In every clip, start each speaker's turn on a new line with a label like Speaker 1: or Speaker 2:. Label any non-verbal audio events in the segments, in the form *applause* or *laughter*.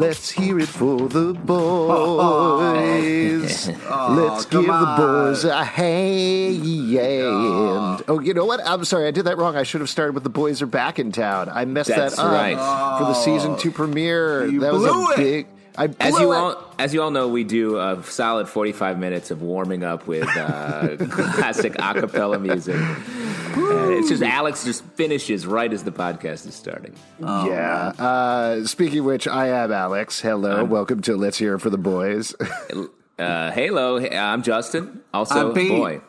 Speaker 1: Let's hear it for the boys. *laughs* Let's give the boys a hand. Oh, you know what? I'm sorry, I did that wrong. I should have started with the boys are back in town. I messed
Speaker 2: That's
Speaker 1: that up
Speaker 2: right.
Speaker 1: for the season two premiere.
Speaker 3: You
Speaker 1: that was a
Speaker 3: it.
Speaker 1: big.
Speaker 2: As you
Speaker 1: it.
Speaker 2: all, as you all know, we do a solid forty-five minutes of warming up with uh, *laughs* classic a cappella music. And it's just Alex just finishes right as the podcast is starting.
Speaker 1: yeah. Uh, speaking of which, I am Alex. Hello, welcome to Let's Hear It for the Boys.
Speaker 2: Uh, hello, I'm Justin. Also,
Speaker 3: I'm Pete.
Speaker 2: boy.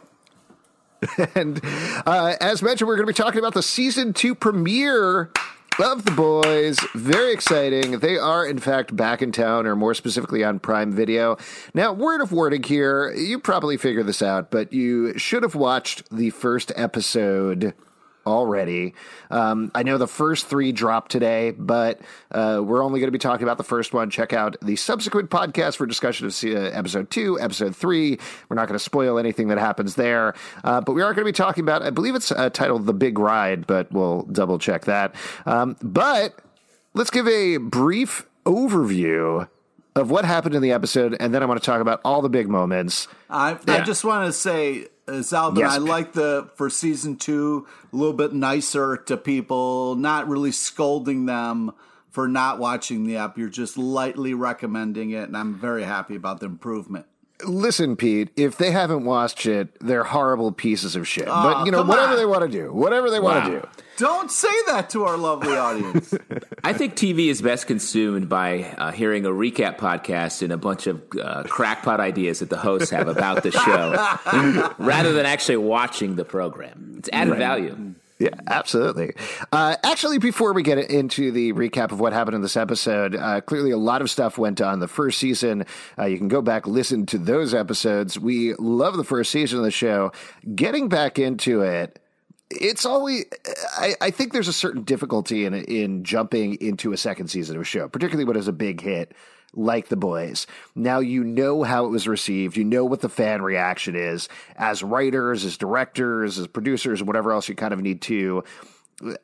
Speaker 2: *laughs*
Speaker 1: and uh, as mentioned, we're going to be talking about the season two premiere of The Boys. Very exciting. They are, in fact, back in town, or more specifically on Prime Video. Now, word of warning here you probably figured this out, but you should have watched the first episode already. Um, I know the first three dropped today, but uh, we're only going to be talking about the first one. Check out the subsequent podcast for discussion of uh, episode two, episode three. We're not going to spoil anything that happens there, uh, but we are going to be talking about, I believe it's uh, titled The Big Ride, but we'll double check that. Um, but let's give a brief overview of what happened in the episode, and then I want to talk about all the big moments.
Speaker 3: I, I just want to say, uh, Zalben,
Speaker 1: Yes.
Speaker 3: I like the for season two a little bit nicer to people, not really scolding them for not watching the app. You're just lightly recommending it, and I'm very happy about the improvement.
Speaker 1: Listen, Pete, if they haven't watched it, they're horrible pieces of shit. but, you know, whatever
Speaker 3: on.
Speaker 1: they want to do, whatever they want to
Speaker 2: Wow.
Speaker 1: do.
Speaker 3: Don't say that to our lovely audience. *laughs*
Speaker 2: I think TV is best consumed by uh, hearing a recap podcast and a bunch of uh, crackpot ideas that the hosts have about the show, *laughs* rather than actually watching the program. It's added value.
Speaker 1: Yeah, absolutely. Uh, actually, before we get into the recap of what happened in this episode, uh, clearly a lot of stuff went on the first season. Uh, you can go back listen to those episodes. We love the first season of the show. Getting back into it, it's always. I, I think there's a certain difficulty in in jumping into a second season of a show, particularly when it's a big hit like the boys. Now you know how it was received. You know what the fan reaction is. As writers, as directors, as producers, whatever else you kind of need to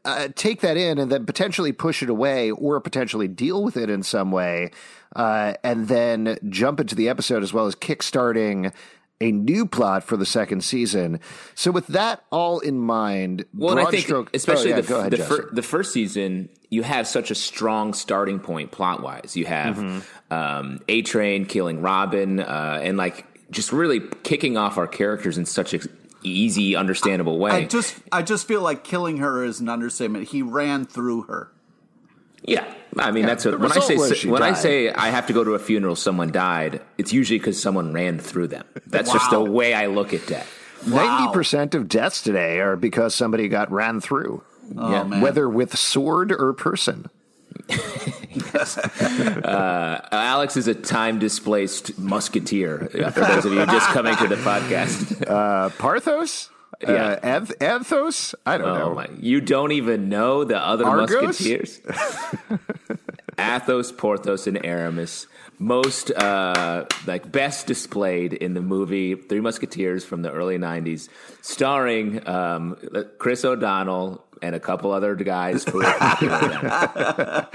Speaker 1: uh, take that in and then potentially push it away or potentially deal with it in some way, uh, and then jump into the episode as well as kickstarting a new plot for the second season. So with that all in mind,
Speaker 2: Well, and I think
Speaker 1: stroke-
Speaker 2: especially
Speaker 1: Oh, yeah,
Speaker 2: the,
Speaker 1: ahead,
Speaker 2: the, fir- the first season, you have such a strong starting point plot wise. You have
Speaker 1: Mm-hmm.
Speaker 2: um, A Train killing Robin, uh, and like just really kicking off our characters in such an easy, understandable way.
Speaker 3: I just, I just feel like killing her is an understatement. He ran through her.
Speaker 2: Yeah, I mean that's what, when I say when I say I have to go to a funeral, someone died. It's usually because someone ran through them. *laughs* That's just the way I look at death.
Speaker 1: Ninety percent of deaths today are because somebody got ran through,
Speaker 3: Oh,
Speaker 2: Yeah.
Speaker 1: whether with sword or person. *laughs*
Speaker 2: Uh, Alex is a time displaced musketeer. uh, For those of you just coming to the podcast, *laughs*
Speaker 1: Uh, Parthos,
Speaker 2: Yeah.
Speaker 1: uh, Anth- Anthos. I don't
Speaker 2: oh
Speaker 1: know.
Speaker 2: my, you don't even know the other
Speaker 1: Argos?
Speaker 2: musketeers. *laughs* Athos, Porthos, and Aramis. Most uh, like best displayed in the movie Three Musketeers from the early '90s, starring um, Chris O'Donnell and a couple other guys who were popular then.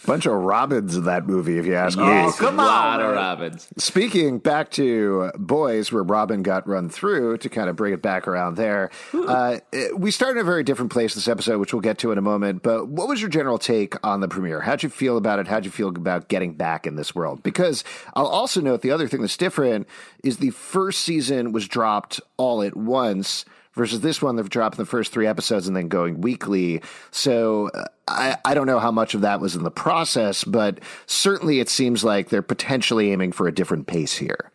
Speaker 2: *laughs*
Speaker 1: Bunch of Robins in that movie, if you ask me.
Speaker 3: Oh, come
Speaker 2: a
Speaker 3: on,
Speaker 2: lot of. Robins.
Speaker 1: Speaking back to boys, where Robin got run through to kind of bring it back around there, uh, we start in a very different place this episode, which we'll get to in a moment. But what was your general take on the premiere? How'd you feel about it? How'd you feel about getting back in this world? Because I'll also note the other thing that's different is the first season was dropped all at once. Versus this one, they've dropped the first three episodes and then going weekly. So uh, I, I don't know how much of that was in the process, but certainly it seems like they're potentially aiming for a different pace here.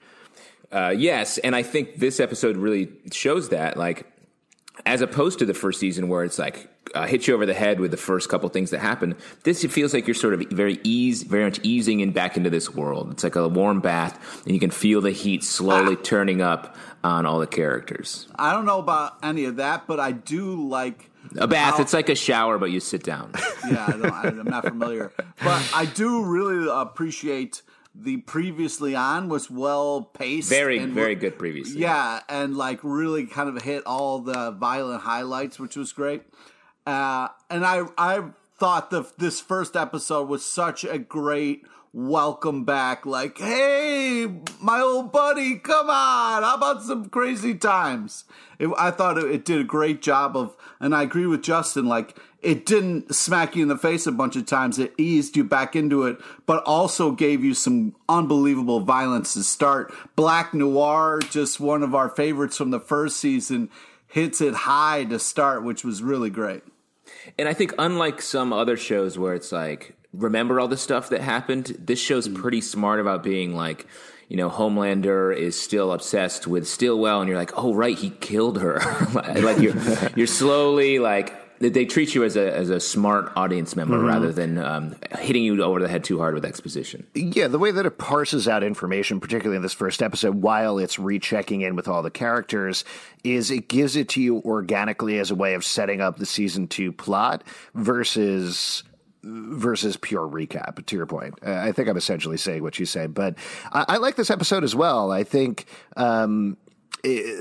Speaker 2: Uh, yes, and I think this episode really shows that. Like, as opposed to the first season where it's like uh, hit you over the head with the first couple things that happen. This it feels like you're sort of very ease, very much easing in back into this world. It's like a warm bath, and you can feel the heat slowly turning up on all the characters.
Speaker 3: I don't know about any of that, but I do like
Speaker 2: A bath.
Speaker 3: how-
Speaker 2: It's like a shower, but you sit down. *laughs*
Speaker 3: yeah, I I'm not familiar, but I do really appreciate the previously on was well paced,
Speaker 2: Very,
Speaker 3: and
Speaker 2: very good previously.
Speaker 3: Yeah, and like really kind of hit all the violent highlights, which was great. Uh, and I I thought the this first episode was such a great welcome back. Like, hey, my old buddy, come on, how about some crazy times? It, I thought it, it did a great job of, and I agree with Justin. Like, it didn't smack you in the face a bunch of times. It eased you back into it, but also gave you some unbelievable violence to start. Black Noir, just one of our favorites from the first season, hits it high to start, which was really great.
Speaker 2: And I think, unlike some other shows where it's like, remember all the stuff that happened, this show's mm-hmm. pretty smart about being like, you know, Homelander is still obsessed with Stillwell, and you're like, oh right, he killed her. *laughs* like you're you're slowly like they treat you as a as a smart audience member rather than um, hitting you over the head too hard with exposition.
Speaker 1: Yeah, the way that it parses out information, particularly in this first episode, while it's rechecking in with all the characters, is it gives it to you organically as a way of setting up the season two plot versus versus pure recap. To your point, Uh, I think I'm essentially saying what you say, but I, I like this episode as well. I think. Um,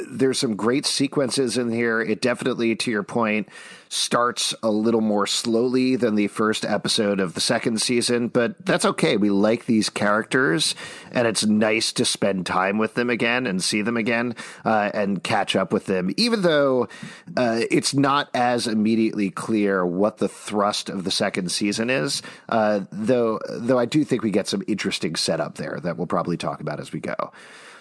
Speaker 1: there's some great sequences in here. It definitely, to your point, starts a little more slowly than the first episode of the second season, but that's okay. We like these characters, and it's nice to spend time with them again and see them again uh, and catch up with them, even though uh, it's not as immediately clear what the thrust of the second season is. Uh, though, though I do think we get some interesting setup there that we'll probably talk about as we go.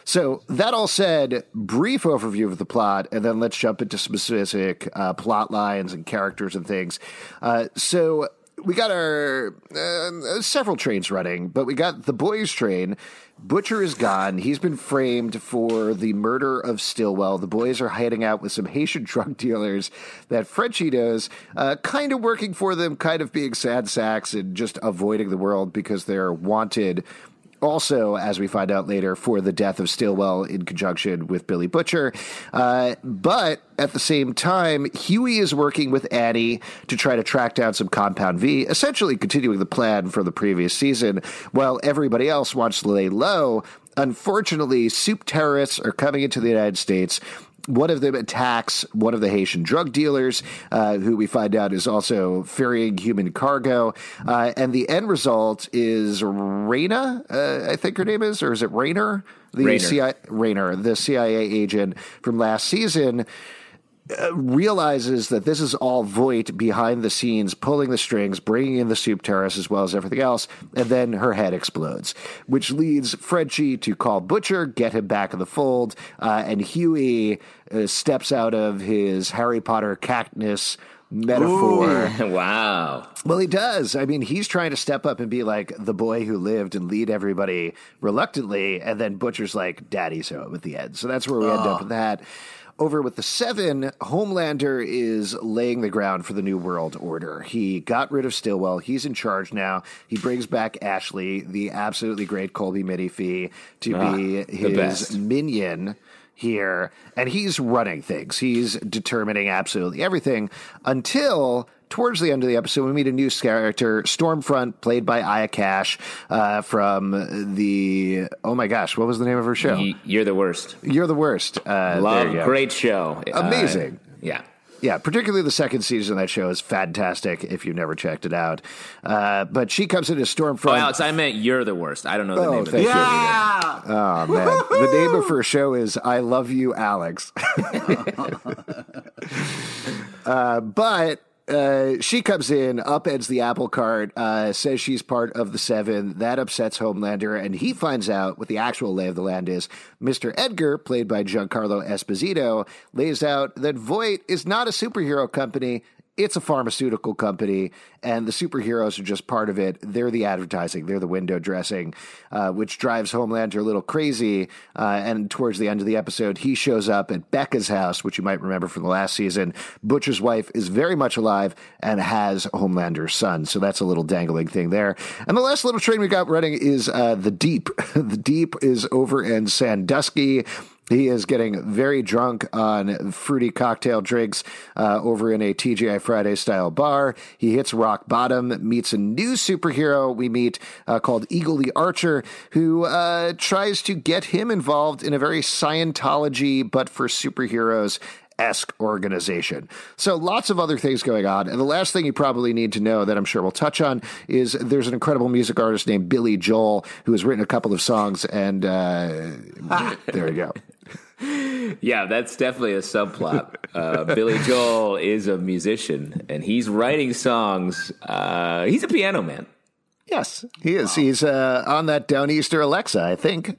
Speaker 1: So that all said, brief overview of the plot, and then let's jump into specific uh, plot lines and characters and things. Uh, so we got our uh, several trains running, but we got the boys' train. Butcher is gone. He's been framed for the murder of Stillwell. The boys are hiding out with some Haitian *laughs* drug dealers that Frenchie knows, uh, kind of working for them, kind of being sad sacks and just avoiding the world because they're wanted also, as we find out later, for the death of Stillwell in conjunction with Billy Butcher. Uh, but at the same time, Hughie is working with Annie to try to track down some Compound V, essentially continuing the plan from the previous season, while everybody else wants to lay low. Unfortunately, supe terrorists are coming into the United States one of them attacks one of the Haitian drug dealers, uh, who we find out is also ferrying human cargo. Uh, and the end result is Raina, uh, I think her name is, or is it Rainer? The
Speaker 2: Rayner.
Speaker 1: CIA, Rayner, the CIA agent from last season. Realizes that this is all Vought behind the scenes, pulling the strings, bringing in the supe terrace as well as everything else, and then her head explodes, which leads Frenchie to call Butcher, get him back in the fold, uh, and Hughie uh, steps out of his Harry Potter cactus metaphor. *laughs*
Speaker 2: wow.
Speaker 1: Well, he does. I mean, he's trying to step up and be like the boy who lived and lead everybody reluctantly, and then Butcher's like daddy's home at the end. So that's where we end up with that. Over with the seven, Homelander is laying the ground for the New World Order. He got rid of Stillwell. He's in charge now. He brings back Ashley, the absolutely great Colby Minifie, to
Speaker 2: Ah,
Speaker 1: be his minion here, and he's running things. He's determining absolutely everything until towards the end of the episode, we meet a new character, Stormfront, played by Aya Cash uh, from the. Oh my gosh, what was the name of her show?
Speaker 2: You're the worst.
Speaker 1: You're the worst. Uh,
Speaker 2: Love, great show. Uh,
Speaker 1: Amazing.
Speaker 2: yeah.
Speaker 1: Yeah, particularly the second season of that show is fantastic if you've never checked it out. Uh, but she comes into Stormfront.
Speaker 2: Oh, Alex, I meant you're the worst. I don't know the
Speaker 1: Oh,
Speaker 2: name of the show.
Speaker 3: Yeah.
Speaker 1: Oh man, the name of her show is "I Love You, Alex." *laughs* *laughs* uh, but uh, she comes in, upends the apple cart, uh, says she's part of the Seven. That upsets Homelander, and he finds out what the actual lay of the land is. Mister Edgar, played by Giancarlo Esposito, lays out that Vought is not a superhero company. It's a pharmaceutical company, and the superheroes are just part of it. They're the advertising, they're the window dressing, uh, which drives Homelander a little crazy. Uh, and towards the end of the episode, he shows up at Becca's house, which you might remember from the last season. Butcher's wife is very much alive and has Homelander's son. So that's a little dangling thing there. And the last little train we got running is uh, The Deep. *laughs* the Deep is over in Sandusky. He is getting very drunk on fruity cocktail drinks uh, over in a TGI Friday style bar. He hits rock bottom, meets a new superhero we meet uh, called Eagle the Archer, who uh, tries to get him involved in a very Scientology, but for superheroes esque organization. So lots of other things going on. And the last thing you probably need to know that I'm sure we'll touch on is there's an incredible music artist named Billy Joel who has written a couple of songs. And uh, *laughs* there you go.
Speaker 2: Yeah, that's definitely a subplot. Uh, Billy Joel is a musician and he's writing songs. Uh, he's a piano man.
Speaker 1: Yes, he is. Wow. He's uh, on that Downeaster Alexa, I think.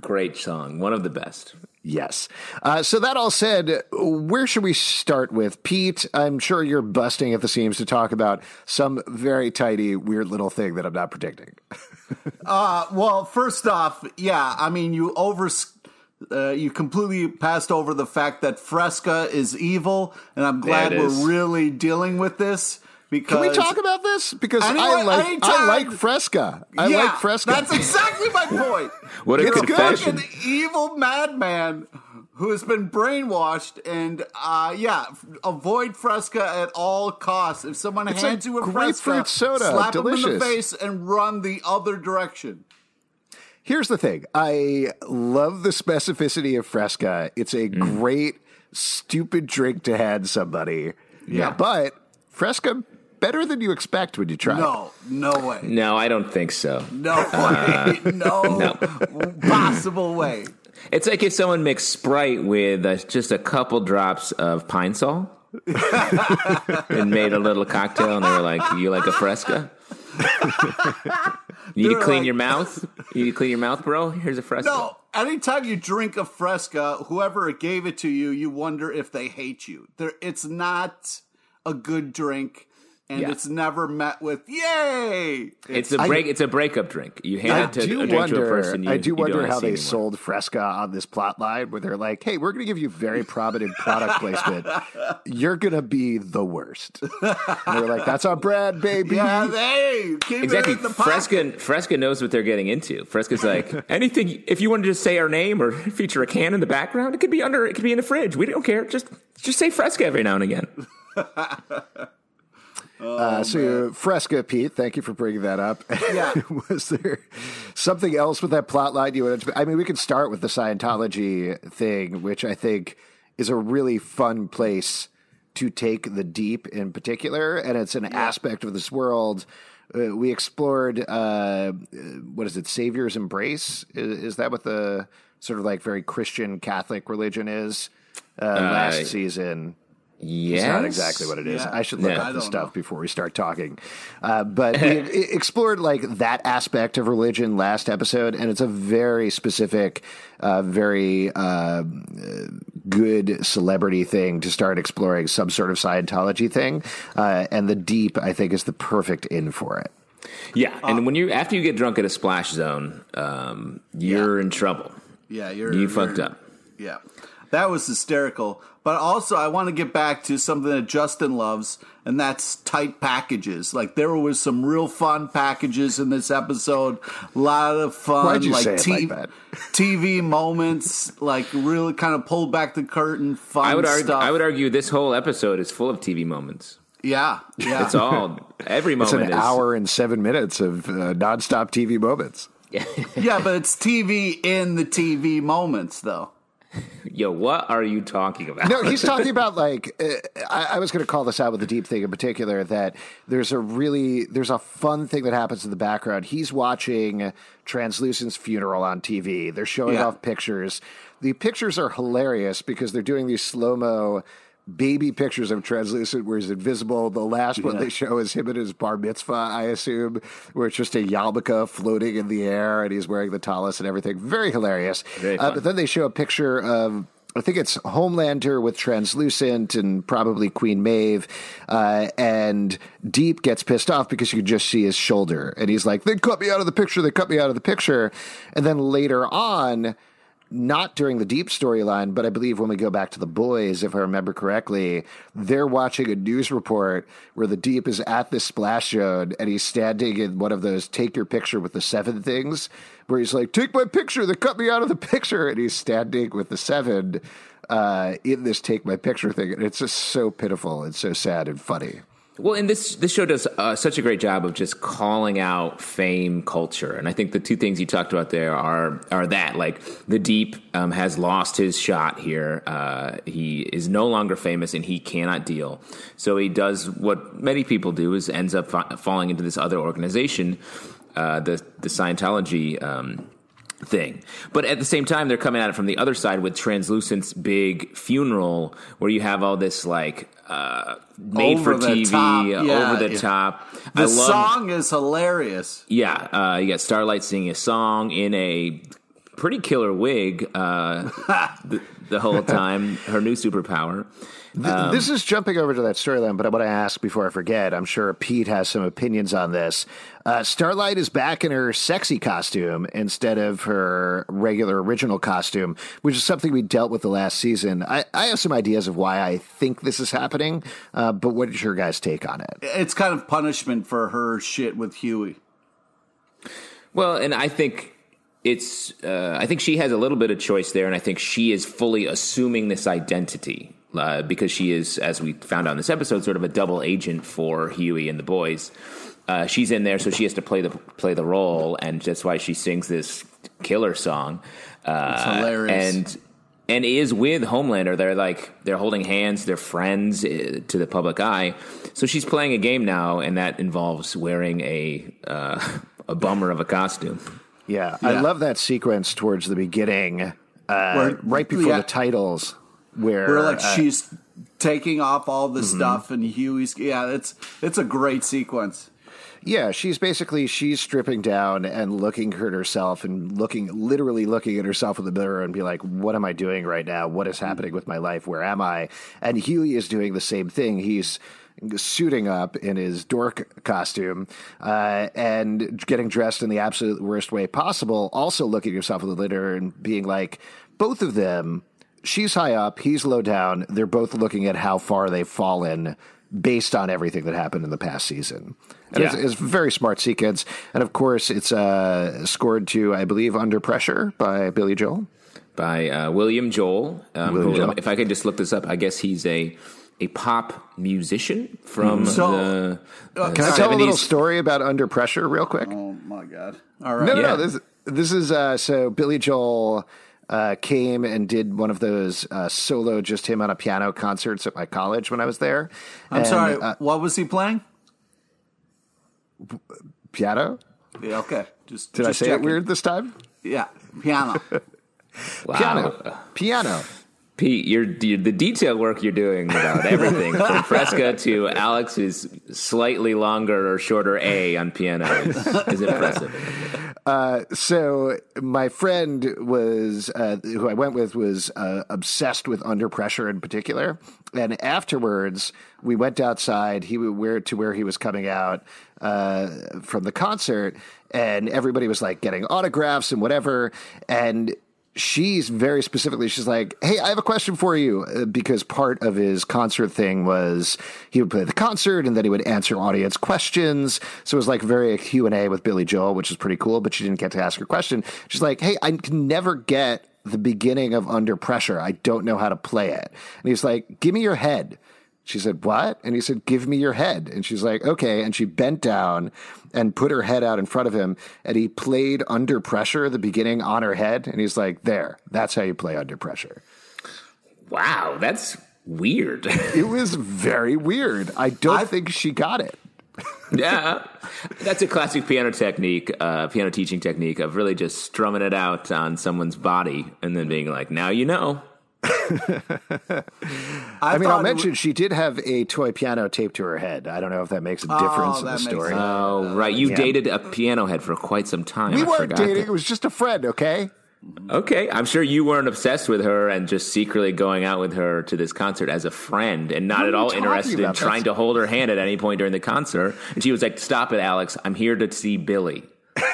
Speaker 2: Great song. One of the best.
Speaker 1: Yes. Uh, so that all said, where should we start with? Pete, I'm sure you're busting at the seams to talk about some very tidy, weird little thing that I'm not predicting. *laughs*
Speaker 3: uh, well, first off, yeah, I mean, you over. Uh, you completely passed over the fact that Fresca is evil, and I'm glad we're really dealing with this. Because
Speaker 1: Can we talk about this? Because I like anytime, I like Fresca. I
Speaker 3: yeah,
Speaker 1: like Fresca.
Speaker 3: That's exactly my *laughs* point.
Speaker 2: what a
Speaker 3: You're
Speaker 2: confession!
Speaker 3: An evil madman who has been brainwashed, and uh, yeah, avoid Fresca at all costs. If someone
Speaker 1: it's
Speaker 3: hands you a
Speaker 1: grapefruit
Speaker 3: Fresca,
Speaker 1: soda,
Speaker 3: slap
Speaker 1: delicious.
Speaker 3: him in the face and run the other direction.
Speaker 1: Here's the thing. I love the specificity of Fresca. It's a mm. great, stupid drink to hand somebody.
Speaker 3: Yeah.
Speaker 1: But Fresca better than you expect when you try
Speaker 3: no,
Speaker 1: it.
Speaker 3: No, no way.
Speaker 2: No, I don't think so.
Speaker 3: No way. Uh, *laughs* no, no possible way.
Speaker 2: It's like if someone mixed Sprite with uh, just a couple drops of Pine Sol *laughs* and made a little cocktail, and they were like, "You like a Fresca?" *laughs* you need to clean like, your mouth. You need to clean your mouth, bro. Here's a Fresca.
Speaker 3: No, anytime you drink a Fresca, whoever gave it to you, you wonder if they hate you. There, it's not a good drink and yeah. it's never met with "yay."
Speaker 2: It's, it's a break. I, it's a breakup drink. You hand I it to, a drink
Speaker 1: wonder,
Speaker 2: to a person. You,
Speaker 1: I do wonder how they
Speaker 2: anymore.
Speaker 1: sold Fresca on this plot line, where they're like, "Hey, we're going to give you very prominent product *laughs* placement. You're going to be the worst." And they're like, "That's our bread, baby."
Speaker 3: Yeah, hey,
Speaker 2: exactly. Fresca, Fresca knows what they're getting into. Fresca's like *laughs* anything. If you wanted to just say our name or *laughs* feature a can in the background, it could be under. It could be in the fridge. We don't care. Just just say Fresca every now and again.
Speaker 1: Oh, uh, so Fresca, Pete, thank you for bringing that up.
Speaker 3: Yeah. *laughs*
Speaker 1: Was there something else with that plot line you wanted to? I mean, we can start with the Scientology thing, which I think is a really fun place to take the deep in particular, and it's an yeah. aspect of this world. Uh, we explored uh, what is it, Savior's Embrace? Is, is, that what the sort of like very Christian Catholic religion is? Uh, last uh, season.
Speaker 2: Yes.
Speaker 1: It's not exactly what it is. Yeah. I should look yeah. up the stuff know. before we start talking. Uh, but we *laughs* explored like that aspect of religion last episode, and it's a very specific, uh, very uh, good celebrity thing to start exploring some sort of Scientology thing. Uh, and the deep, I think, is the perfect in for it.
Speaker 2: Yeah, and uh, when you after you get drunk at a splash zone, um, you're yeah. in trouble.
Speaker 3: Yeah, you're
Speaker 2: you fucked up.
Speaker 3: Yeah, that was hysterical. But also, I want to get back to something that Justin loves, and that's tight packages. Like there was some real fun packages in this episode. A lot of fun,
Speaker 1: Why'd you
Speaker 3: like,
Speaker 1: say t- like
Speaker 3: TV *laughs* moments, like really kind of pulled back the curtain. Fun
Speaker 2: I would
Speaker 3: argue.
Speaker 2: I would argue this whole episode is full of TV moments.
Speaker 3: Yeah, yeah.
Speaker 2: It's all every moment. *laughs*
Speaker 1: It's an
Speaker 2: is,
Speaker 1: hour and seven minutes of uh, nonstop TV moments. *laughs*
Speaker 3: yeah, but it's TV in the TV moments, though. *laughs*
Speaker 2: Yo, what are you talking about?
Speaker 1: no, he's talking *laughs* about like uh, I, I, was going to call this out with the deep thing in particular. That there's a really there's a fun thing that happens in the background. He's watching Translucent's funeral on TV. They're showing yeah. off pictures. The pictures are hilarious because they're doing these slow mo baby pictures of translucent where he's invisible. The last yeah. one they show is him at his bar mitzvah, I assume, where it's just a yarmulke floating in the air and he's wearing the tallis and everything. Very hilarious.
Speaker 2: Very
Speaker 1: uh, but then they show a picture of I think it's Homelander with Translucent and probably Queen Maeve. Uh, and Deep gets pissed off because you can just see his shoulder. And he's like, they cut me out of the picture. They cut me out of the picture. And then later on, not during the deep storyline, but I believe when we go back to the boys, if I remember correctly, they're watching a news report where the deep is at the splash zone and he's standing in one of those take your picture with the seven things where he's like, take my picture. They cut me out of the picture. And he's standing with the seven uh, in this take my picture thing. And it's just so pitiful and so sad and funny.
Speaker 2: Well, and this this show does uh, such a great job of just calling out fame culture, and I think the two things you talked about there are are that like the Deep um, has lost his shot here. Uh, he is no longer famous, and he cannot deal. So he does what many people do: is ends up fa- falling into this other organization, uh, the the Scientology. Um, thing. But at the same time, they're coming at it from the other side with Translucent's big funeral, where you have all this like uh, made
Speaker 3: Over
Speaker 2: for TV,
Speaker 3: top, yeah,
Speaker 2: over the
Speaker 3: yeah.
Speaker 2: top.
Speaker 3: The
Speaker 2: I love,
Speaker 3: song is hilarious.
Speaker 2: yeah, uh, you got Starlight singing a song in a pretty killer wig uh, *laughs* the, the whole time. Her new superpower.
Speaker 1: Th- this is jumping over to that storyline, but I want to ask before I forget. I'm sure Pete has some opinions on this. Uh, Starlight is back in her sexy costume instead of her regular original costume, which is something we dealt with the last season. I, I have some ideas of why I think this is happening, uh, but what is your guys' take on it?
Speaker 3: It's kind of punishment for her shit with Hughie.
Speaker 2: Well, and I think it's. Uh, I think she has a little bit of choice there, and I think she is fully assuming this identity uh, because she is, as we found out in this episode, sort of a double agent for Hughie and the boys. Uh, she's in there, so she has to play the play the role, and that's why she sings this killer song. Uh,
Speaker 3: It's hilarious.
Speaker 2: and and is with Homelander. They're like they're holding hands. They're friends uh, to the public eye. So she's playing a game now, and that involves wearing a uh, *laughs* a bummer of a costume.
Speaker 1: Yeah, I love that sequence towards the beginning, uh,
Speaker 3: Where-
Speaker 1: right before
Speaker 3: yeah.
Speaker 1: the titles, where,
Speaker 3: Where like
Speaker 1: uh,
Speaker 3: she's taking off all the stuff and Hughie's yeah, it's it's a great sequence.
Speaker 1: Yeah, she's basically she's stripping down and looking at herself and looking literally looking at herself in the mirror and be like, "What am I doing right now? What is happening with my life? Where am I?" And Hughie is doing the same thing. He's suiting up in his dork costume uh, and getting dressed in the absolute worst way possible. Also looking at yourself in the mirror and being like, both of them. She's high up, he's low down. They're both looking at how far they've fallen based on everything that happened in the past season. And it's,
Speaker 2: Yeah.
Speaker 1: it's a very smart sequence. And of course, it's uh, scored to, I believe, Under Pressure by Billy Joel.
Speaker 2: by uh, William Joel. Um,
Speaker 1: William Joel.
Speaker 2: If I could just look this up, I guess he's a a pop musician from
Speaker 3: So,
Speaker 2: the.
Speaker 3: uh,
Speaker 1: Can I tell a little story about Under Pressure real quick?
Speaker 3: Oh my god. All right.
Speaker 1: No, no,
Speaker 2: Yeah.
Speaker 1: no. This this is uh, so Billy Joel uh, came and did one of those uh, solo, just him on a piano concerts at my college when I was there.
Speaker 3: I'm
Speaker 1: And,
Speaker 3: sorry.
Speaker 1: uh,
Speaker 3: what was he playing?
Speaker 1: piano.
Speaker 3: Yeah, okay. Just
Speaker 1: Did I say
Speaker 3: checking.
Speaker 1: it weird this time?
Speaker 3: Yeah, piano. *laughs*
Speaker 2: Wow.
Speaker 1: Piano. Piano.
Speaker 2: Pete, you're, you the detail work you're doing about *laughs* everything from Fresca to Alex's slightly longer or shorter A on piano is, is impressive. *laughs*
Speaker 1: So my friend was uh, who I went with was uh, obsessed with Under Pressure in particular, and afterwards we went outside. He where to where he was coming out uh, from the concert, and everybody was like getting autographs and whatever, and. She's very specifically, she's like, Hey, I have a question for you. Uh, because part of his concert thing was he would play the concert and then he would answer audience questions. So it was like very Q&A with Billy Joel, which is pretty cool, but she didn't get to ask her question. She's like, Hey, I can never get the beginning of Under Pressure. I don't know how to play it. And he's like, Give me your head. She said, What? And he said, Give me your head. And she's like, Okay. And she bent down and put her head out in front of him. And he played Under Pressure, the beginning on her head. And he's like, There, that's how you play Under Pressure.
Speaker 2: Wow, that's weird. *laughs*
Speaker 1: It was very weird. I don't
Speaker 3: I-
Speaker 1: think she got it. *laughs*
Speaker 2: yeah, that's a classic piano technique, uh, piano teaching technique of really just strumming it out on someone's body and then being like, "Now you know." *laughs*
Speaker 3: I,
Speaker 1: I mean, I'll
Speaker 3: it
Speaker 1: mention she did have a toy piano taped to her head. I don't know if that makes a
Speaker 3: Oh,
Speaker 1: difference in the story.
Speaker 3: sense.
Speaker 2: Oh, right. You
Speaker 1: Yeah.
Speaker 2: dated a piano head for quite some time.
Speaker 1: we
Speaker 2: I
Speaker 1: weren't dating.
Speaker 2: that.
Speaker 1: It was just a friend, okay?
Speaker 2: Okay, I'm sure you weren't obsessed with her and just secretly going out with her to this concert as a friend and not at all interested in trying
Speaker 1: That's-
Speaker 2: to hold her hand at any point during the concert. And she was like, "Stop it, Alex! I'm here to see Billy." *laughs*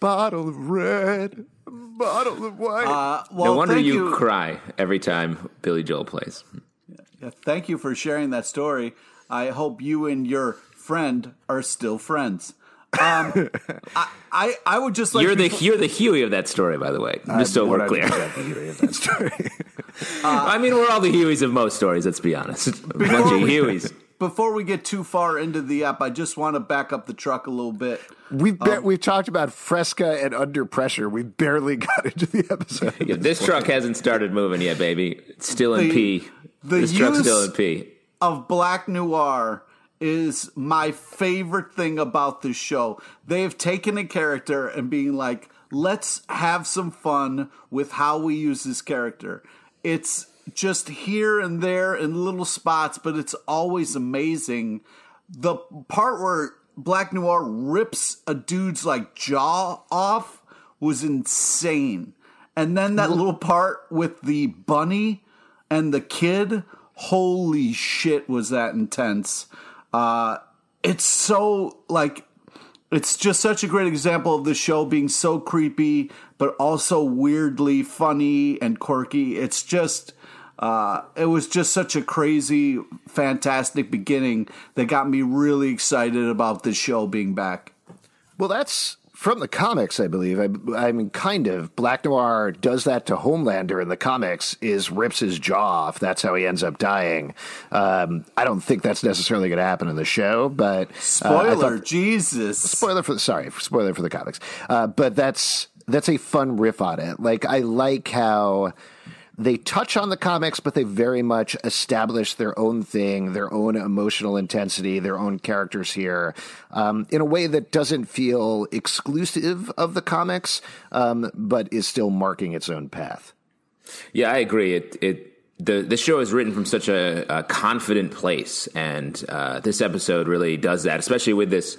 Speaker 1: Bottle of red, bottle of white.
Speaker 3: Uh, well,
Speaker 2: no wonder
Speaker 3: thank
Speaker 2: you, cry every time Billy Joel plays.
Speaker 3: Yeah, thank you for sharing that story. I hope you and your friend are still friends. Um, *laughs* I, I I would just like
Speaker 2: you're the
Speaker 3: before-
Speaker 2: you're the Hughie of that story, by the way. Just so we're clear.
Speaker 1: that *laughs* story.
Speaker 2: I mean, we're all the Hughies of most stories. Let's be honest. A bunch of
Speaker 3: we-
Speaker 2: Hughies.
Speaker 3: Before we get too far into the app, I just want to back up the truck a little bit.
Speaker 1: We've ba- um, we've talked about Fresca and Under Pressure. We barely *laughs* got into the episode.
Speaker 2: Yeah, this truck hasn't started moving yet, baby. It's still in
Speaker 3: The-
Speaker 2: P.
Speaker 3: the
Speaker 2: this truck's
Speaker 3: use-
Speaker 2: still in P.
Speaker 3: of Black Noir is my favorite thing about this show. They have taken a character and being like, let's have some fun with how we use this character. It's just here and there in little spots, but it's always amazing. The part where Black Noir rips a dude's like jaw off was insane. And then that little part with the bunny and the kid, holy shit, was that intense. Uh, it's so like it's just such a great example of the show being so creepy, but also weirdly funny and quirky. It's just, uh, it was just such a crazy, fantastic beginning that got me really excited about this show being back.
Speaker 1: Well, that's from the comics, I believe. I, I mean, kind of. Black Noir does that to Homelander in the comics. Is rips his jaw off. That's how he ends up dying. Um, I don't think that's necessarily going to happen in the show, but uh,
Speaker 3: Spoiler,
Speaker 1: thought-
Speaker 3: Jesus.
Speaker 1: spoiler for the sorry spoiler for the comics uh, but that's that's a fun riff on it like i like how they touch on the comics but they very much establish their own thing their own emotional intensity their own characters here um, in a way that doesn't feel exclusive of the comics um, but is still marking its own path
Speaker 2: Yeah, I agree. It it the the show is written from such a, a confident place, and uh, this episode really does that, especially with this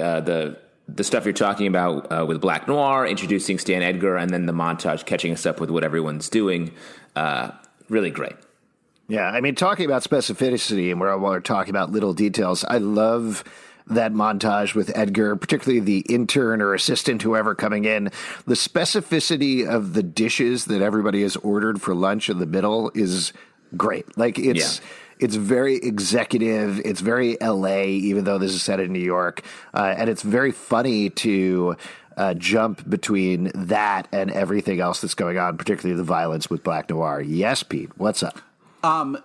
Speaker 2: uh, the the stuff you're talking about uh, with Black Noir, introducing Stan Edgar, and then the montage catching us up with what everyone's doing. Uh, really great.
Speaker 1: Yeah, I mean, talking about specificity and where we're talking about little details, I love that montage with Edgar, particularly the intern or assistant, whoever coming in. The specificity of the dishes that everybody has ordered for lunch in the middle is great. Like it's.
Speaker 2: Yeah.
Speaker 1: It's very executive. It's very LA, even though this is set in New York. Uh, and it's very funny to uh, jump between that and everything else that's going on, particularly the violence with Black Noir. Yes, Pete, what's up?
Speaker 3: Um,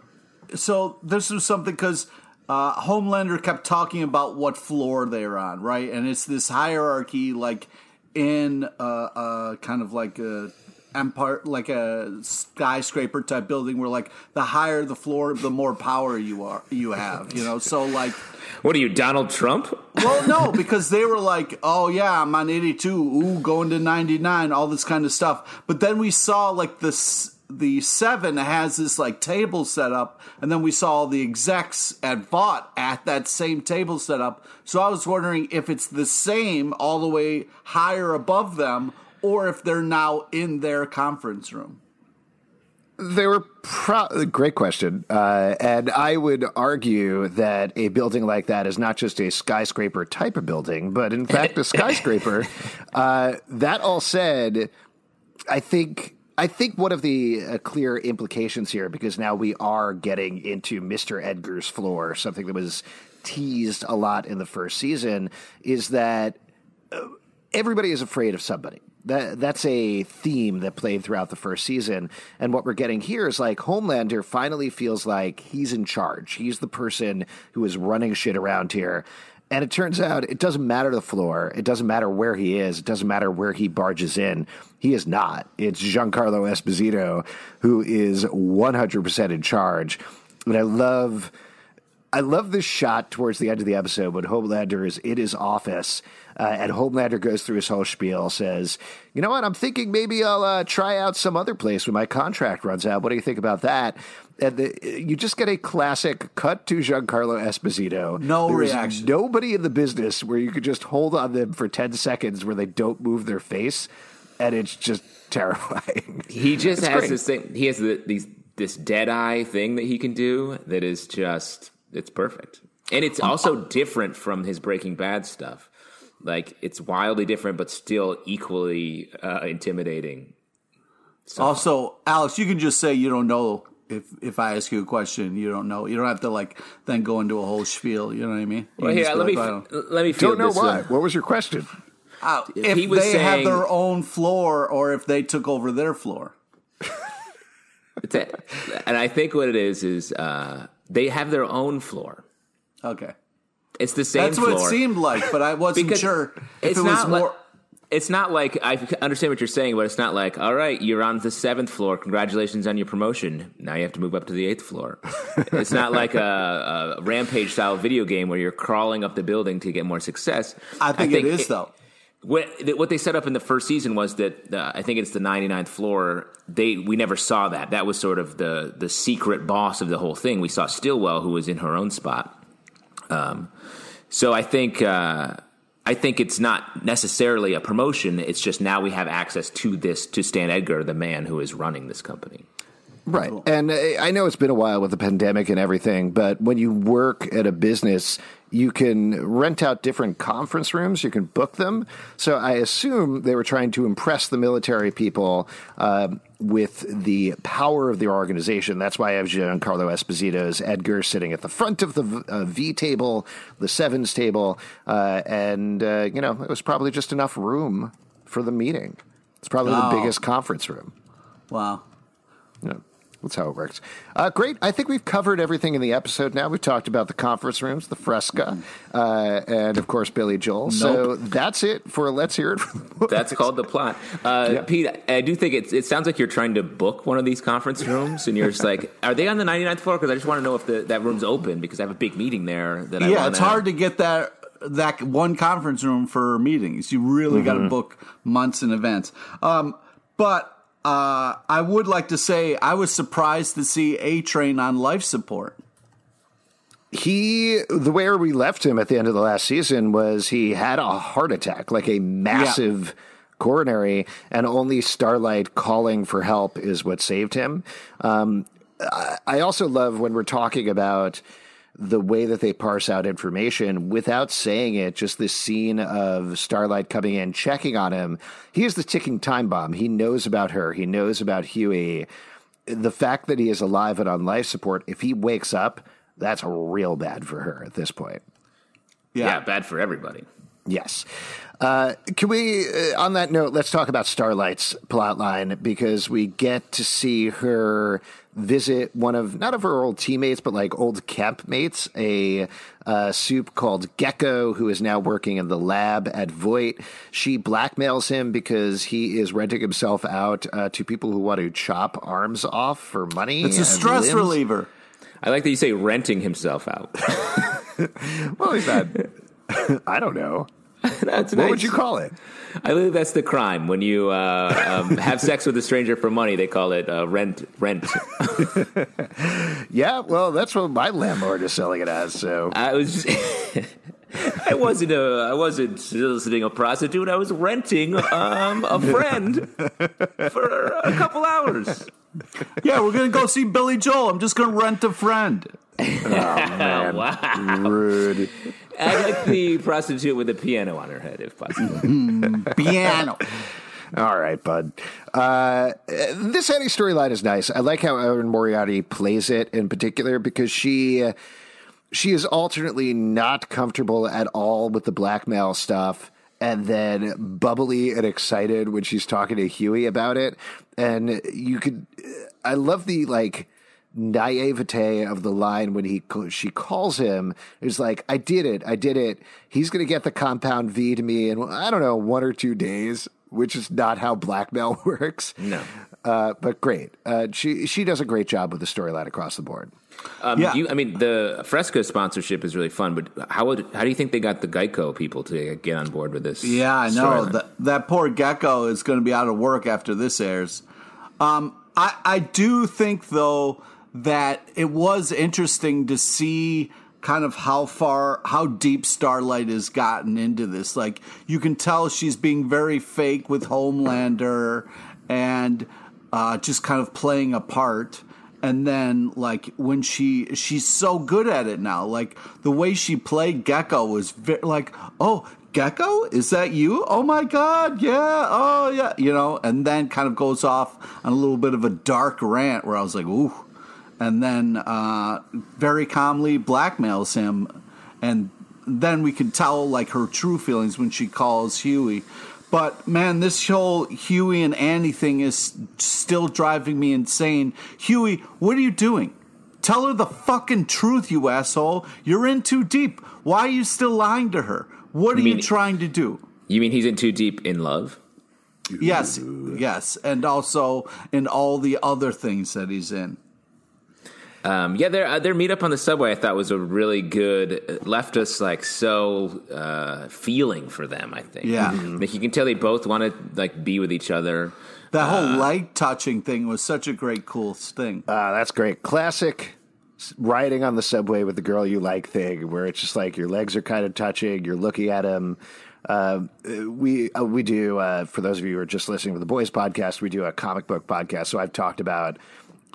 Speaker 3: so this was something because uh, Homelander kept talking about what floor they're on, right? And it's this hierarchy, like in uh, uh, kind of like a empire, like a skyscraper type building, where like the higher the floor, the more power you are, you have, you know. So like.
Speaker 2: What are you, Donald Trump?
Speaker 3: Well, no, because they were like, "Oh yeah, I'm on 82. Ooh, going to 99. All this kind of stuff." But then we saw like this. The seven has this like table set up, and then we saw the execs at Vought at that same table set up. So I was wondering if it's the same all the way higher above them, or if they're now in their conference room.
Speaker 1: They were pro- great question, uh, and I would argue that a building like that is not just a skyscraper type of building, but in fact a *laughs* skyscraper. uh, that all said, I think I think one of the uh, clear implications here, because now we are getting into Mister Edgar's floor, something that was teased a lot in the first season, is that everybody is afraid of somebody. That that's a theme that played throughout the first season, and what we're getting here is like Homelander finally feels like he's in charge. He's the person who is running shit around here. And it turns out it doesn't matter the floor. It doesn't matter where he is. It doesn't matter where he barges in. He is not. It's Giancarlo Esposito who is 100% in charge. And I love I love this shot towards the end of the episode when Homelander is in his office. Uh, and Homelander goes through his whole spiel, says, "You know what? I'm thinking maybe I'll uh, try out some other place when my contract runs out. What do you think about that?" And the, you just get a classic cut to Giancarlo Esposito.
Speaker 3: No
Speaker 1: There's
Speaker 3: reaction.
Speaker 1: Nobody in the business where you could just hold on them for ten seconds where they don't move their face, and it's just *laughs* terrifying.
Speaker 2: He just
Speaker 1: It's
Speaker 2: has
Speaker 1: great.
Speaker 2: this thing. He has the, these this dead eye thing that he can do that is just it's perfect, and it's also different from his Breaking Bad stuff. Like it's wildly different, but still equally uh, intimidating. So.
Speaker 3: Also, Alex, you can just say you don't know if if I ask you a question, you don't know. You don't have to like then go into a whole spiel. You know what I mean? You
Speaker 2: Well,
Speaker 3: can
Speaker 2: here let
Speaker 3: be
Speaker 2: me
Speaker 3: like, I don't-
Speaker 2: let me feel
Speaker 1: Don't know
Speaker 2: this
Speaker 1: why.
Speaker 2: one.
Speaker 1: What was your question?
Speaker 3: Uh, if
Speaker 2: he was
Speaker 3: they have their own floor or if they took over their floor.
Speaker 2: It's a- and I think what it is is uh, they have their own floor.
Speaker 3: Okay.
Speaker 2: It's the same
Speaker 3: That's
Speaker 2: floor.
Speaker 3: what it seemed like, but I *laughs* wasn't
Speaker 2: Because
Speaker 3: sure if
Speaker 2: it's
Speaker 3: it was
Speaker 2: not
Speaker 3: more.
Speaker 2: like, it's not like I understand what you're saying, but it's not like all right, you're on the seventh floor. Congratulations on your promotion. Now you have to move up to the eighth floor. *laughs* it's not like a, a rampage style video game where you're crawling up the building to get more success.
Speaker 3: I think, it is though.
Speaker 2: What, what they set up in the first season was that uh, I think it's the 99th floor. They we never saw that. That was sort of the the secret boss of the whole thing. We saw Stillwell, who was in her own spot. Um, so I think uh, I think it's not necessarily a promotion. It's just now we have access to this to Stan Edgar, the man who is running this company.
Speaker 1: Right. And uh, I know it's been a while with the pandemic and everything, but when you work at a business, you can rent out different conference rooms, you can book them. So I assume they were trying to impress the military people um, with the power of their organization. That's why I have Giancarlo Esposito's Edgar sitting at the front of the v, uh, v table, the sevens table, uh, and, uh, you know, it was probably just enough room for the meeting. It's probably
Speaker 3: Oh.
Speaker 1: the biggest conference room.
Speaker 3: Wow.
Speaker 1: Yeah, that's how it works. Uh, great. I think we've covered everything in the episode now. We've talked about the conference rooms, the fresca, uh, and of course, Billy Joel. So that's it for Let's Hear It from
Speaker 2: That's called the plot. Uh,
Speaker 1: Yeah.
Speaker 2: Pete, I do think it, it sounds like you're trying to book one of these conference rooms, and you're just like, *laughs* are they on the 99th floor? Because I just want to know if the, that room's open because I have a big meeting there. That I
Speaker 3: yeah,
Speaker 2: wanna,
Speaker 3: it's hard to get that that one conference room for meetings. You really got
Speaker 2: Mm-hmm.
Speaker 3: to book months in advance. Um, but uh, I would like to say I was surprised to see A Train on life support.
Speaker 1: He, the way we left him at the end of the last season was he had a heart attack, like a massive coronary, and only Starlight calling for help is what saved him. Um, I, I also love when we're talking about the way that they parse out information without saying it, just this scene of Starlight coming in, checking on him. He is the ticking time bomb. He knows about her, he knows about Hughie. The fact that he is alive and on life support, if he wakes up, that's real bad for her at this point.
Speaker 2: yeah. bad for everybody.
Speaker 1: Yes. Uh, can we, uh, on that note, let's talk about Starlight's plot line because we get to see her visit one of, not of her old teammates, but like old camp mates, a uh, supe called Gecko, who is now working in the lab at Vought. She blackmails him because he is renting himself out uh, to people who want to chop arms off for money.
Speaker 3: It's a stress
Speaker 1: limbs.
Speaker 3: reliever.
Speaker 2: I like that you say renting himself out. *laughs*
Speaker 1: Well, he's not. *laughs* I don't know. *laughs*
Speaker 2: that's
Speaker 1: What would you call it?
Speaker 2: I believe that's the crime when you uh, um, *laughs* have sex with a stranger for money. They call it uh, rent. Rent. *laughs*
Speaker 1: Yeah, well, that's what my landlord is selling it as. So
Speaker 2: I was. I wasn't a. I wasn't soliciting a prostitute. I was renting um, a friend for a couple hours.
Speaker 3: Yeah, we're gonna go see Billy Joel. I'm just gonna rent a friend.
Speaker 1: Oh, *laughs* man,
Speaker 2: wow.
Speaker 1: rude.
Speaker 2: I like the prostitute with a piano on her head, if possible. *laughs*
Speaker 3: Mm, piano.
Speaker 1: All right, bud. Uh, this Eddie storyline is nice. I like how Erin Moriarty plays it in particular because she uh, she is alternately not comfortable at all with the blackmail stuff and then bubbly and excited when she's talking to Hughie about it. And you could uh, I love the like naivete of the line when he she calls him is like I did it I did it he's going to get the compound V to me in I don't know one or two days which is not how blackmail *laughs* works
Speaker 2: No.
Speaker 1: uh, but great. Uh, she she does a great job with the storyline across the board.
Speaker 2: Um,
Speaker 3: Yeah.
Speaker 2: do you, I mean, the Fresca sponsorship is really fun, but how would how do you think they got the Geico people to get on board with this?
Speaker 3: Yeah, I know
Speaker 2: storyline?
Speaker 3: that that poor gecko is going to be out of work after this airs. Um, I I do think though that it was interesting to see kind of how far how deep Starlight has gotten into this. Like you can tell she's being very fake with Homelander and uh, just kind of playing a part. And then, like when she she's so good at it now, like the way she played Gecko was ve- like, oh, Gecko, is that you? Oh my God, yeah, oh yeah, you know. And then kind of goes off on a little bit of a dark rant where I was like, ooh. And then uh, very calmly blackmails him, and then we can tell like her true feelings when she calls Hughie. But man, this whole Hughie and Annie thing is still driving me insane. Hughie, what are you doing? Tell her the fucking truth, you asshole. You're in too deep. Why are you still lying to her? What are you
Speaker 2: mean-
Speaker 3: trying to do?
Speaker 2: You mean he's in too deep in love?
Speaker 3: Yes, yes, and also in all the other things that he's in.
Speaker 2: Um, yeah, their uh, their meetup on the subway I thought was a really good. It left us like so uh, feeling for them. I think.
Speaker 3: Yeah.
Speaker 2: like you can tell they both want to like be with each other.
Speaker 3: That whole leg touching thing was such a great, cool thing.
Speaker 1: Uh, that's great. Classic riding on the subway with the girl you like thing, where it's just like your legs are kind of touching, you're looking at him. Uh, we uh, we do uh, for those of you who are just listening to the boys podcast, we do a comic book podcast. So I've talked about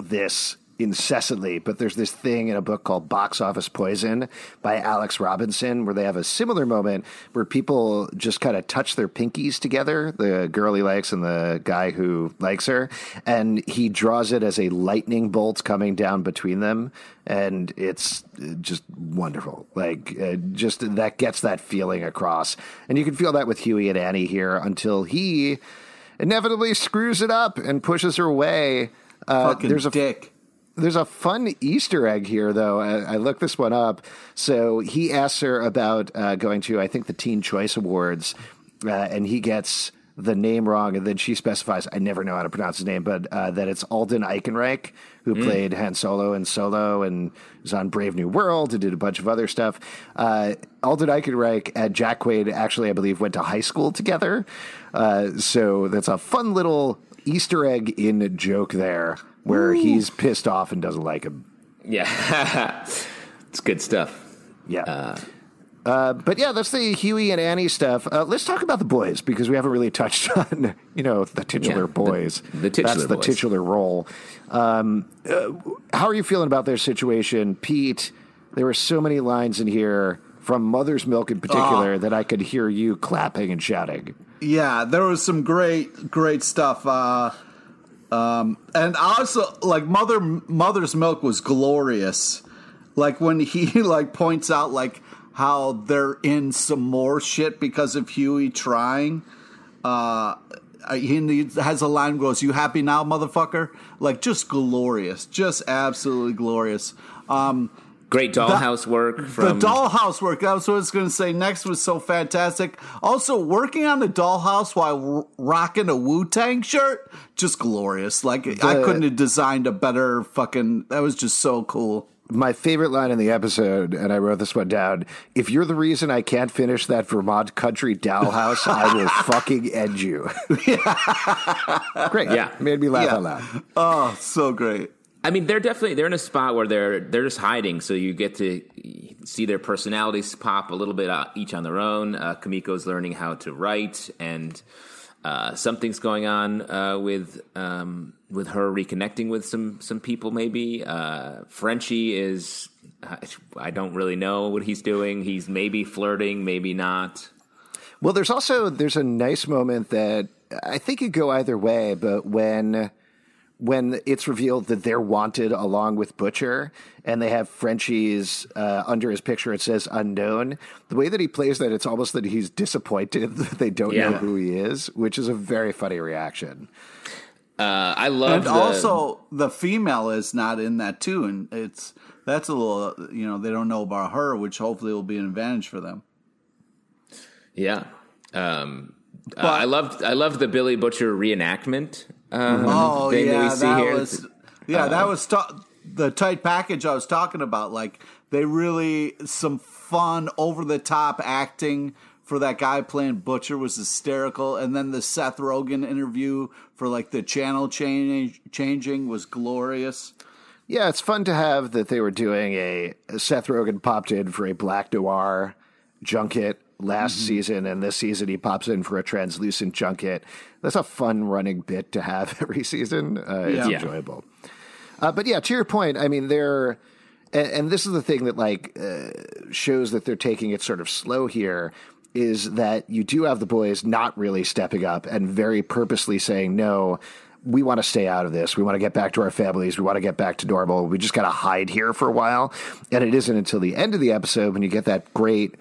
Speaker 1: this incessantly, but there's this thing in a book called Box Office Poison by Alex Robinson where they have a similar moment where people just kind of touch their pinkies together, the girl he likes and the guy who likes her, and he draws it as a lightning bolt coming down between them and it's uh, just wonderful. Like uh, just that gets that feeling across. And you can feel that with Hughie and Annie here until he inevitably screws it up and pushes her away. Uh,
Speaker 3: Fucking
Speaker 1: there's a
Speaker 3: dick.
Speaker 1: There's a fun Easter egg here, though. I, I looked this one up. So he asks her about uh, going to, I think, the Teen Choice Awards, uh, and he gets the name wrong, and then she specifies, I never know how to pronounce his name, but uh, that it's Alden Ehrenreich, who played Han Solo in Solo and was on Brave New World and did a bunch of other stuff. Uh, Alden Ehrenreich and Jack Quaid actually, I believe, went to high school together. Uh, so that's a fun little Easter egg in joke there where he's pissed off and doesn't like him.
Speaker 2: Yeah, *laughs* it's good stuff.
Speaker 1: Yeah. Uh, but yeah, that's the Hughie and Annie stuff. Uh, let's talk about the boys because we haven't really touched *laughs* on, you know, the titular
Speaker 2: Yeah,
Speaker 1: boys.
Speaker 2: the titular
Speaker 1: That's the
Speaker 2: boys.
Speaker 1: titular role. Um, uh, how are you feeling about their situation, Pete? There were so many lines in here from Mother's Milk in particular
Speaker 2: Oh.
Speaker 1: that I could hear you clapping and shouting.
Speaker 3: Yeah, there was some great, great stuff. Um, and also, like mother, mother's milk was glorious. Like when he *laughs* like points out like how they're in some more shit because of Hughie trying. Uh, he has a line goes, "You happy now, motherfucker?" Like just glorious, just absolutely glorious. Um,
Speaker 2: Great dollhouse work from
Speaker 3: the dollhouse work. That was what I was going to say. Next was so fantastic. Also, working on the dollhouse while rocking a Wu Tang shirt, just glorious. Like I couldn't have designed a better fucking. That was just so cool.
Speaker 1: My favorite line in the episode, and I wrote this one down if you're the reason I can't finish that Vermont country dollhouse, I will *laughs* fucking end you. *laughs* Great.
Speaker 2: Yeah.
Speaker 1: Made me laugh
Speaker 3: Yeah.
Speaker 1: out loud.
Speaker 3: Oh, so great.
Speaker 2: I mean, they're definitely they're in a spot where they're they're just hiding, so you get to see their personalities pop a little bit uh, each on their own. Uh, Kimiko's learning how to write, and uh, something's going on uh, with um, with her reconnecting with some some people. Maybe uh, Frenchie is I don't really know what he's doing. He's maybe flirting, maybe not.
Speaker 1: Well, there's also there's a nice moment that I think could go either way, but when when it's revealed that they're wanted along with Butcher and they have Frenchie's uh, under his picture it says unknown. The way that he plays that, it's almost that he's disappointed *laughs* that they don't know who he is, which is a very funny reaction.
Speaker 2: Uh, I love
Speaker 3: And
Speaker 2: the,
Speaker 3: also, the female is not in that too, and it's that's a little. You know, they don't know about her, which hopefully will be an advantage for them.
Speaker 2: Yeah. Um, uh, I loved I loved the Billy Butcher reenactment Uh,
Speaker 3: Oh
Speaker 2: thing
Speaker 3: yeah,
Speaker 2: that we see
Speaker 3: that
Speaker 2: here.
Speaker 3: was yeah, that was ta- the tight package I was talking about. Like they really some fun, over the top acting for that guy playing Butcher was hysterical, and then the Seth Rogen interview for like the channel change changing was glorious.
Speaker 1: Yeah, it's fun to have that they were doing a Seth Rogen popped in for a black noir junket last season, and this season he pops in for a translucent junket. That's a fun running bit to have *laughs* every season. Uh, it's
Speaker 3: Yeah.
Speaker 1: enjoyable. Uh, but yeah, to your point, I mean, they're, and, and this is the thing that like uh, shows that they're taking it sort of slow here is that you do have the boys not really stepping up and very purposely saying, no, we want to stay out of this. We want to get back to our families. We want to get back to normal. We just got to hide here for a while. And it isn't until the end of the episode when you get that great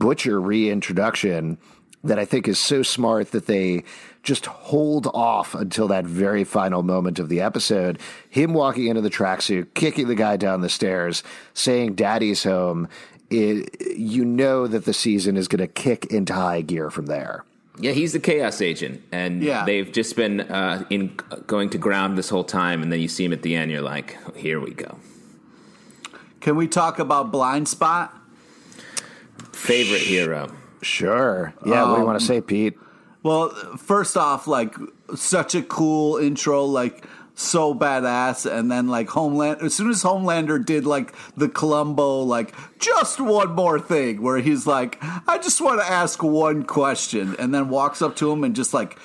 Speaker 1: Butcher reintroduction that I think is so smart that they just hold off until that very final moment of the episode. Him walking into the tracksuit, kicking the guy down the stairs, saying "Daddy's home." It, you know that the season is going to kick into high gear from there.
Speaker 2: Yeah, he's the chaos agent, and
Speaker 3: Yeah.
Speaker 2: they've just been uh, in going to ground this whole time, and then you see him at the end. You're like, here we go.
Speaker 3: Can we talk about Blindspot?
Speaker 2: Favorite hero.
Speaker 1: Sure. Yeah. what do you want to um, say, Pete?
Speaker 3: Well, first off, like such a cool intro, like so badass, and then like Homeland. As soon as Homelander did like the Columbo, like just one more thing, where he's like, I just want to ask one question, and then walks up to him and just like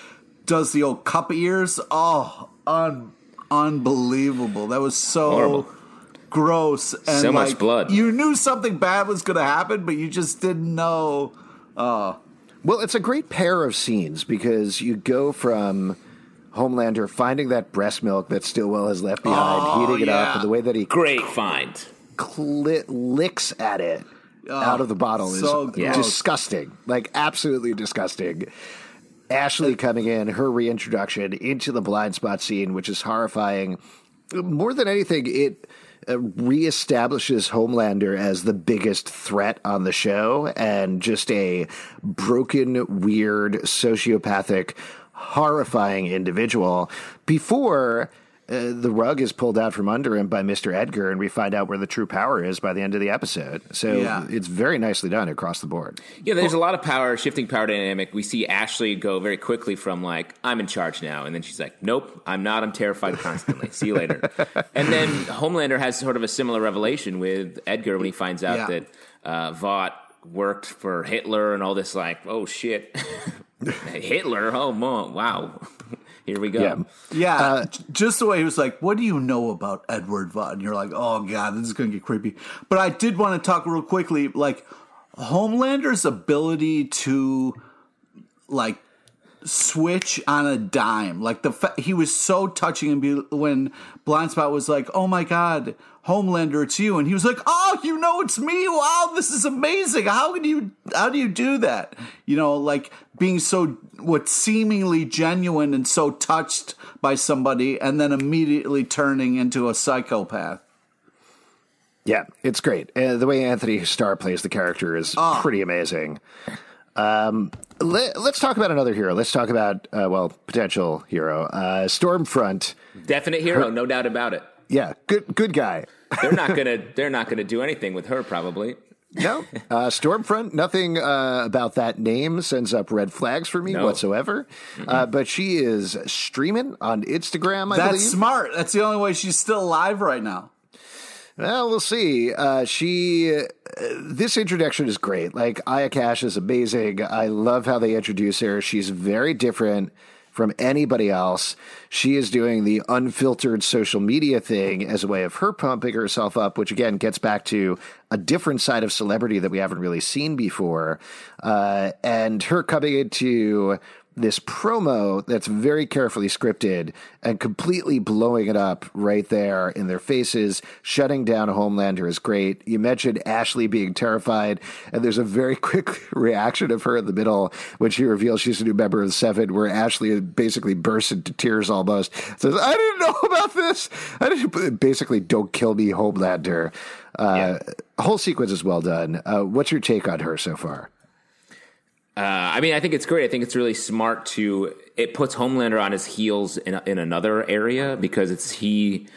Speaker 3: does the old cup ears. Oh, un- unbelievable! That was so.
Speaker 2: Horrible.
Speaker 3: Gross and
Speaker 2: So much blood.
Speaker 3: You knew something bad was going to happen, but you just didn't know.
Speaker 1: Well, it's a great pair of scenes because you go from Homelander finding that breast milk that Stillwell has left behind,
Speaker 3: Oh,
Speaker 1: heating it up,
Speaker 3: yeah.
Speaker 1: and the way that he
Speaker 2: Great find.
Speaker 1: cli- licks at it out of the bottle
Speaker 3: so
Speaker 1: is
Speaker 3: gross.
Speaker 1: disgusting. Like, absolutely disgusting. Ashley coming in, her reintroduction into the blind spot scene, which is horrifying. More than anything, it uh, Uh, reestablishes Homelander as the biggest threat on the show and just a broken, weird, sociopathic, horrifying individual. Before uh, the rug is pulled out from under him by Mr. Edgar, and we find out where the true power is by the end of the episode. So
Speaker 3: Yeah.
Speaker 1: it's very nicely done across the board.
Speaker 2: Yeah, there's a lot of power, shifting power dynamic. We see Ashley go very quickly from like, I'm in charge now. And then she's like, nope, I'm not. I'm terrified constantly. See you later. *laughs* And then Homelander has sort of a similar revelation with Edgar when he finds out
Speaker 3: Yeah.
Speaker 2: that uh, Vought worked for Hitler and all this, like, oh shit. *laughs* Hitler? Oh, wow. Here we go.
Speaker 1: Yeah.
Speaker 3: Yeah,
Speaker 1: Uh,
Speaker 3: just the way he was like, "What do you know about Edward Vaughn?" And you're like, "Oh god, this is going to get creepy." But I did want to talk real quickly, like Homelander's ability to like switch on a dime. Like the fa- he was so touching and be- when Blindspot was like, "Oh my god, Homelander, it's you," and he was like, "Oh, you know it's me! Wow, this is amazing! How can you? How do you do that? You know, like being so what seemingly genuine and so touched by somebody, and then immediately turning into a psychopath."
Speaker 1: Yeah, it's great. Uh, the way Anthony Starr plays the character is
Speaker 3: Ah.
Speaker 1: pretty amazing. Um, let, us talk about another hero. Let's talk about, uh, well, potential hero, uh, Stormfront.
Speaker 2: Definite hero, no doubt about it.
Speaker 1: Yeah, good, good guy.
Speaker 2: They're not gonna. *laughs* They're not gonna do anything with her, probably.
Speaker 1: No, uh, Stormfront. Nothing uh, about that name sends up red flags for me
Speaker 2: No.
Speaker 1: whatsoever. Uh, but she is streaming on Instagram. I
Speaker 3: That's
Speaker 1: believe.
Speaker 3: smart. That's the only way she's still alive right now.
Speaker 1: Well, we'll see. Uh, she, uh, this introduction is great. Like Aya Cash is amazing. I love how they introduce her. She's very different from anybody else. She is doing the unfiltered social media thing as a way of her pumping herself up, which again gets back to a different side of celebrity that we haven't really seen before. Uh, and her coming into this promo that's very carefully scripted and completely blowing it up right there in their faces. Shutting down Homelander is great. You mentioned Ashley being terrified, and there's a very *laughs* quick reaction of her in the middle when she reveals she's a new member of the Seven, where Ashley basically bursts into tears almost. Says, I didn't know about this. I didn't, basically, don't kill me, Homelander. Uh, Whole sequence is well done. Uh, what's your take on her so far?
Speaker 2: Uh, I mean, I think it's great. I think it's really smart to. It puts Homelander on his heels in in another area because it's he.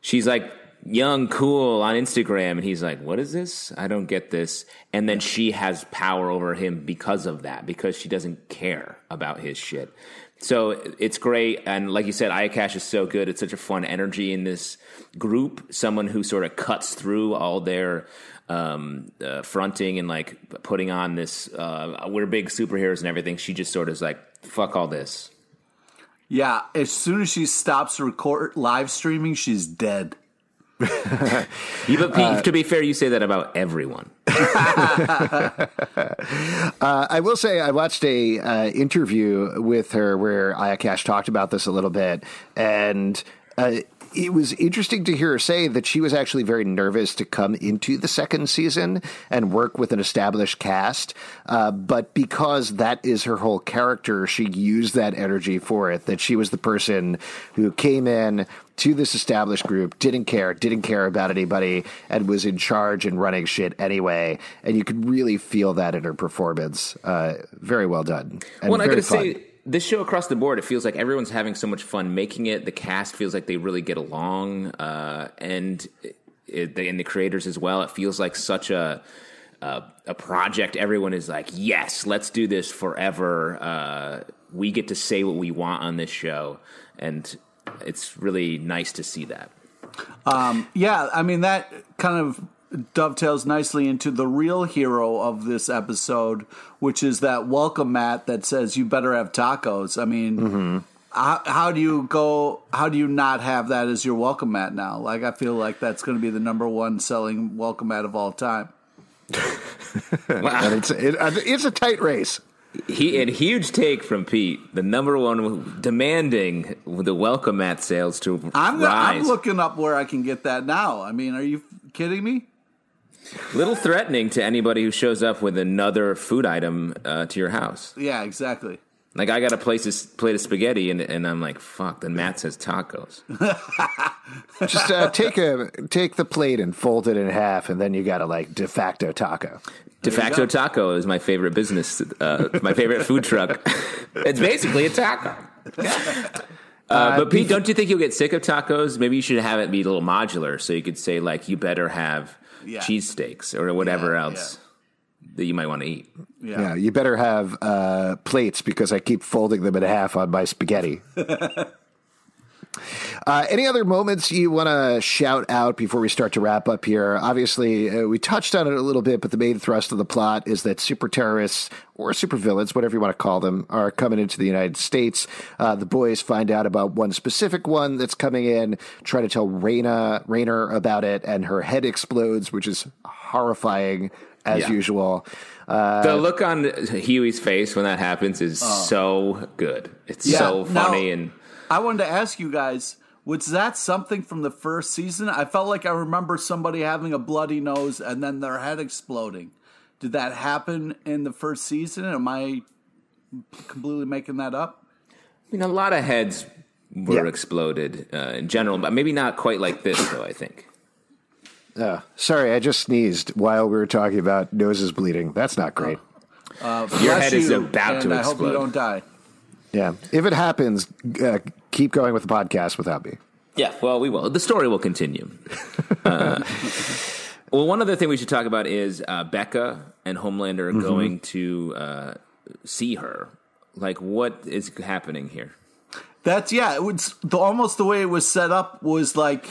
Speaker 2: She's like young, cool on Instagram, and he's like, "What is this? I don't get this." And then she has power over him because of that, because she doesn't care about his shit. So it's great, and like you said, Aya Cash is so good. It's such a fun energy in this group. Someone who sort of cuts through all their um, uh, fronting and like putting on this uh, we're big superheroes and everything. She just sort of is like, fuck all this.
Speaker 3: Yeah, as soon as she stops record live streaming, she's dead. *laughs*
Speaker 2: You, but Pete, to be fair, you say that about everyone. *laughs*
Speaker 1: Uh, I will say I watched a uh, interview with her where Aya Cash talked about this a little bit, and uh, it was interesting to hear her say that she was actually very nervous to come into the second season and work with an established cast. Uh, but because that is her whole character, she used that energy for it. That she was the person who came in to this established group, didn't care, didn't care about anybody, and was in charge and running shit anyway. And you could really feel that in her performance. Uh, very well done. And
Speaker 2: well, I gotta
Speaker 1: fun.
Speaker 2: say, this show across the board, it feels like everyone's having so much fun making it. The cast feels like they really get along, uh, and it, they, and the creators as well. It feels like such a a, a project. Everyone is like, yes, let's do this forever. Uh, we get to say what we want on this show, and it's really nice to see that.
Speaker 3: Yeah, I mean that kind of dovetails nicely into the real hero of this episode, which is that welcome mat that says you better have tacos. I mean, mm-hmm. how, how do you go? How do you not have that as your welcome mat now? Like, I feel like that's going to be the number one selling welcome mat of all time. *laughs*
Speaker 1: and it's it, uh, it's a tight race.
Speaker 2: He and huge take from Pete, the number one demanding the welcome mat sales to
Speaker 3: I'm
Speaker 2: rise.
Speaker 3: I'm looking up where I can get that now. I mean, are you kidding me?
Speaker 2: Little threatening to anybody who shows up with another food item uh, to your house.
Speaker 3: Yeah, exactly.
Speaker 2: Like I got a place a plate of spaghetti, and, and I'm like, "Fuck!" Then Matt says tacos. *laughs*
Speaker 1: Just uh, take a take the plate and fold it in half, and then you got a like de facto taco.
Speaker 2: De facto taco is my favorite business, uh, my favorite food truck. *laughs* it's basically a taco. Uh, but Pete, don't you think you'll get sick of tacos? Maybe you should have it be a little modular, so you could say like, "You better have
Speaker 3: Yeah.
Speaker 2: cheesesteaks or whatever
Speaker 3: Yeah,
Speaker 2: else that you might want to eat."
Speaker 3: Yeah.
Speaker 1: Yeah, you better have uh, plates because I keep folding them in half on my spaghetti. *laughs* Uh, any other moments you want to shout out before we start to wrap up here? Obviously, uh, we touched on it a little bit, but the main thrust of the plot is that super terrorists or super villains, whatever you want to call them, are coming into the United States. Uh, the boys find out about one specific one that's coming in, try to tell Raina, Raynor about it, and her head explodes, which is horrifying as
Speaker 2: Yeah.
Speaker 1: usual. Uh,
Speaker 2: the look on Hughie's face when that happens is so good. It's
Speaker 3: Yeah,
Speaker 2: so
Speaker 3: now-
Speaker 2: funny and.
Speaker 3: I wanted to ask you guys, was that something from the first season? I felt like I remember somebody having a bloody nose and then their head exploding. Did that happen in the first season? Am I completely making that up?
Speaker 2: I mean, a lot of heads were
Speaker 1: Yeah.
Speaker 2: exploded uh, in general, but maybe not quite like this, though. I think.
Speaker 1: uh, sorry, I just sneezed while we were talking about noses bleeding. That's not great.
Speaker 2: Your
Speaker 3: Bless
Speaker 2: head is about
Speaker 3: and
Speaker 2: to
Speaker 3: I hope you
Speaker 2: explode.
Speaker 3: don't die.
Speaker 1: Yeah. If it happens, uh, keep going with the podcast without me.
Speaker 2: Yeah, well, we will. The story will continue. *laughs* uh, well, one other thing we should talk about is uh, Becca and Homelander are going to uh, see her. Like, what is happening here?
Speaker 3: That's yeah. It was the, almost the way it was set up was like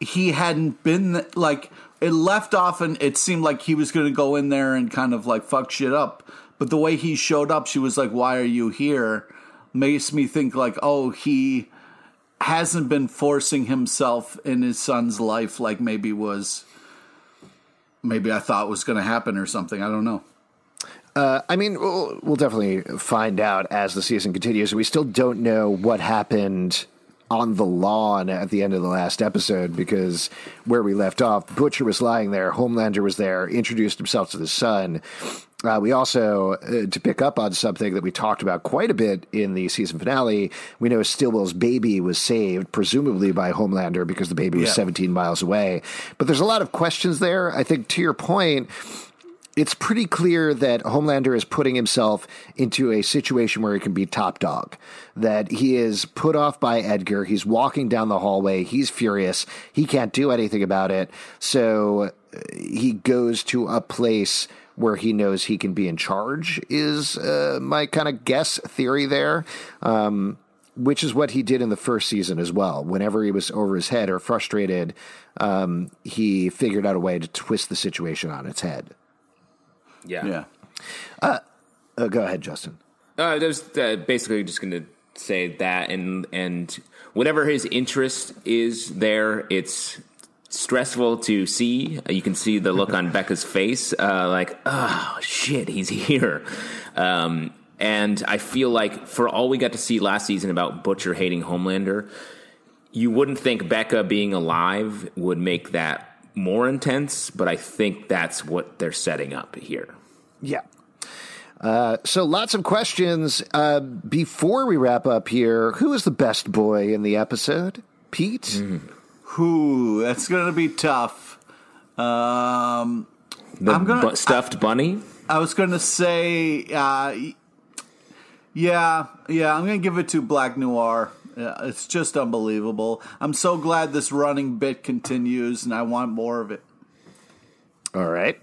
Speaker 3: he hadn't been like it left off, and it seemed like he was going to go in there and kind of like fuck shit up. But the way he showed up, she was like, "Why are you here?" Makes me think like, oh, he hasn't been forcing himself in his son's life like maybe was maybe I thought was going to happen or something. I don't know.
Speaker 1: Uh, I mean, we'll, we'll definitely find out as the season continues. We still don't know what happened on the lawn at the end of the last episode because where we left off, Butcher was lying there, Homelander was there, introduced himself to the son. Uh, we also, uh, to pick up on something that we talked about quite a bit in the season finale, we know Stillwell's baby was saved, presumably by Homelander because the baby was
Speaker 3: Yeah.
Speaker 1: 17 miles away. But there's a lot of questions there. I think to your point, it's pretty clear that Homelander is putting himself into a situation where he can be top dog. That he is put off by Edgar. He's walking down the hallway. He's furious. He can't do anything about it. So uh, he goes to a place where he knows he can be in charge, is uh, my kind of guess theory there. Um, which is what he did in the first season as well. Whenever he was over his head or frustrated, um, he figured out a way to twist the situation on its head.
Speaker 2: Yeah.
Speaker 3: Yeah.
Speaker 1: Uh, go ahead, Justin.
Speaker 2: Uh, I was uh, basically just going to say that, and and whatever his interest is there, it's stressful to see. You can see the look on Becca's face, uh, like, oh shit, he's here. Um, and I feel like for all we got to see last season about Butcher hating Homelander, you wouldn't think Becca being alive would make that more intense, but I think that's what they're setting up here.
Speaker 1: Yeah. Uh, so lots of questions. Uh, before we wrap up here, who is the best boy in the episode? Pete? Mm.
Speaker 3: Who? That's going to be tough. Um,
Speaker 2: the I'm gonna, bu- stuffed
Speaker 3: I,
Speaker 2: bunny?
Speaker 3: I was going to say, uh, yeah, yeah, I'm going to give it to Black Noir. It's just unbelievable. I'm so glad this running bit continues, and I want more of it.
Speaker 1: All right.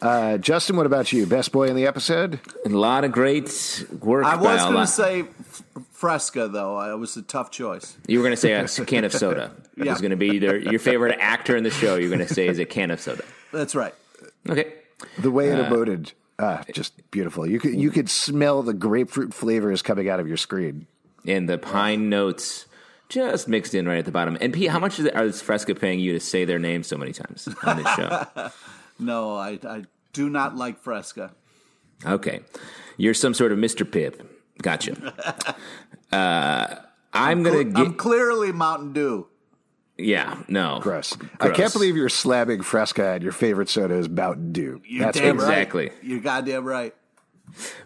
Speaker 1: Uh, Justin, what about you? Best boy in the episode?
Speaker 2: A lot of great work.
Speaker 3: I was going to say Fresca, though. It was a tough choice.
Speaker 2: You were going to say a can of soda. *laughs* It yeah. was going to be either your favorite actor in the show. You're going to say is a can of soda.
Speaker 3: That's right.
Speaker 2: Okay.
Speaker 1: The way it uh, emoted, uh, just beautiful. You could you could smell the grapefruit flavors coming out of your screen
Speaker 2: and the pine notes just mixed in right at the bottom. And Pete, how much is, are Fresca paying you to say their name so many times on this show? *laughs*
Speaker 3: no, I, I do not like Fresca.
Speaker 2: Okay, you're some sort of Mr. Pibb. Gotcha. *laughs* Uh, I'm, I'm gonna. Cl-
Speaker 3: get... I'm clearly Mountain Dew.
Speaker 2: Yeah, no.
Speaker 1: Gross. Gross. I can't believe you're slamming Fresca and your favorite soda is Mountain Dew.
Speaker 3: You're That's exactly. Right. You're goddamn right.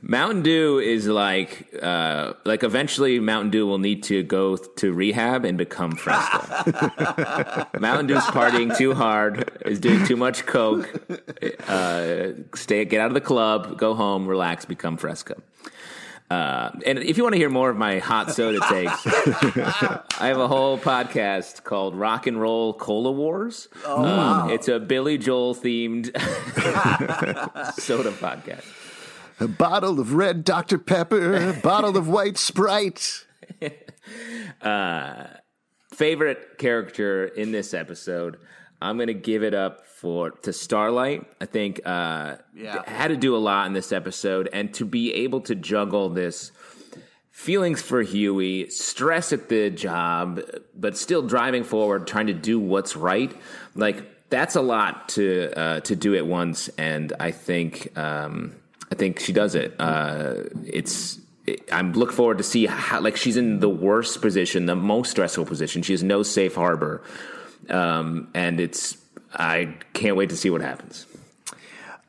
Speaker 2: Mountain Dew is like uh, like eventually Mountain Dew will need to go to rehab and become Fresca. *laughs* Mountain Dew's partying too hard, is doing too much coke. Uh, stay, get out of the club, go home, relax, become Fresca. Uh, and if you want to hear more of my hot soda takes, I have a whole podcast called Rock and Roll Cola Wars. Oh, um, wow. It's a Billy Joel themed *laughs* soda podcast
Speaker 1: a bottle of red Dr. Pepper, a bottle of white Sprite. *laughs*
Speaker 2: uh, favorite character in this episode. I'm gonna give it up for to Starlight. I think uh, yeah. had to do a lot in this episode, and to be able to juggle this feelings for Hughie, stress at the job, but still driving forward, trying to do what's right. Like that's a lot to uh, to do at once, and I think um, I think she does it. Uh, it's I'm look forward to see how like she's in the worst position, the most stressful position. She has no safe harbor, um, and it's I can't wait to see what happens.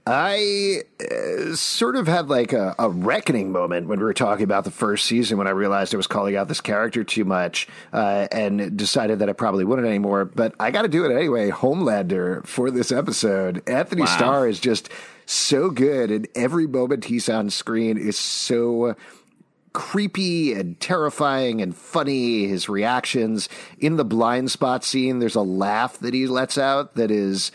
Speaker 1: I uh, sort of had like a, a, reckoning moment when we were talking about the first season when I realized I was calling out this character too much uh, and decided that I probably wouldn't anymore. But I got to do it anyway. Homelander for this episode. Anthony wow. Starr is just so good, and every moment he's on screen is so creepy and terrifying and funny. His reactions in the blind spot scene, there's a laugh that he lets out that is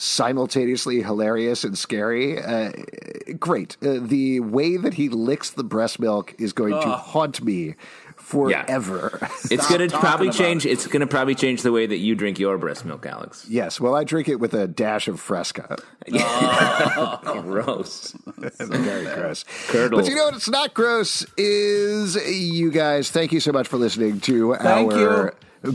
Speaker 1: simultaneously hilarious and scary. Uh, great. Uh, the way that he licks the breast milk is going to haunt me forever.
Speaker 2: Yeah. it's going to probably change. It. It's going to probably change the way that you drink your breast milk, Alex.
Speaker 1: Yes. Well, I drink it with a dash of Fresca. *laughs*
Speaker 2: Oh, *laughs* gross. *laughs*
Speaker 1: Very gross.
Speaker 2: Curdle.
Speaker 1: But you know what? It's not gross. Is you guys? Thank you so much for listening to
Speaker 3: thank
Speaker 1: our.
Speaker 3: You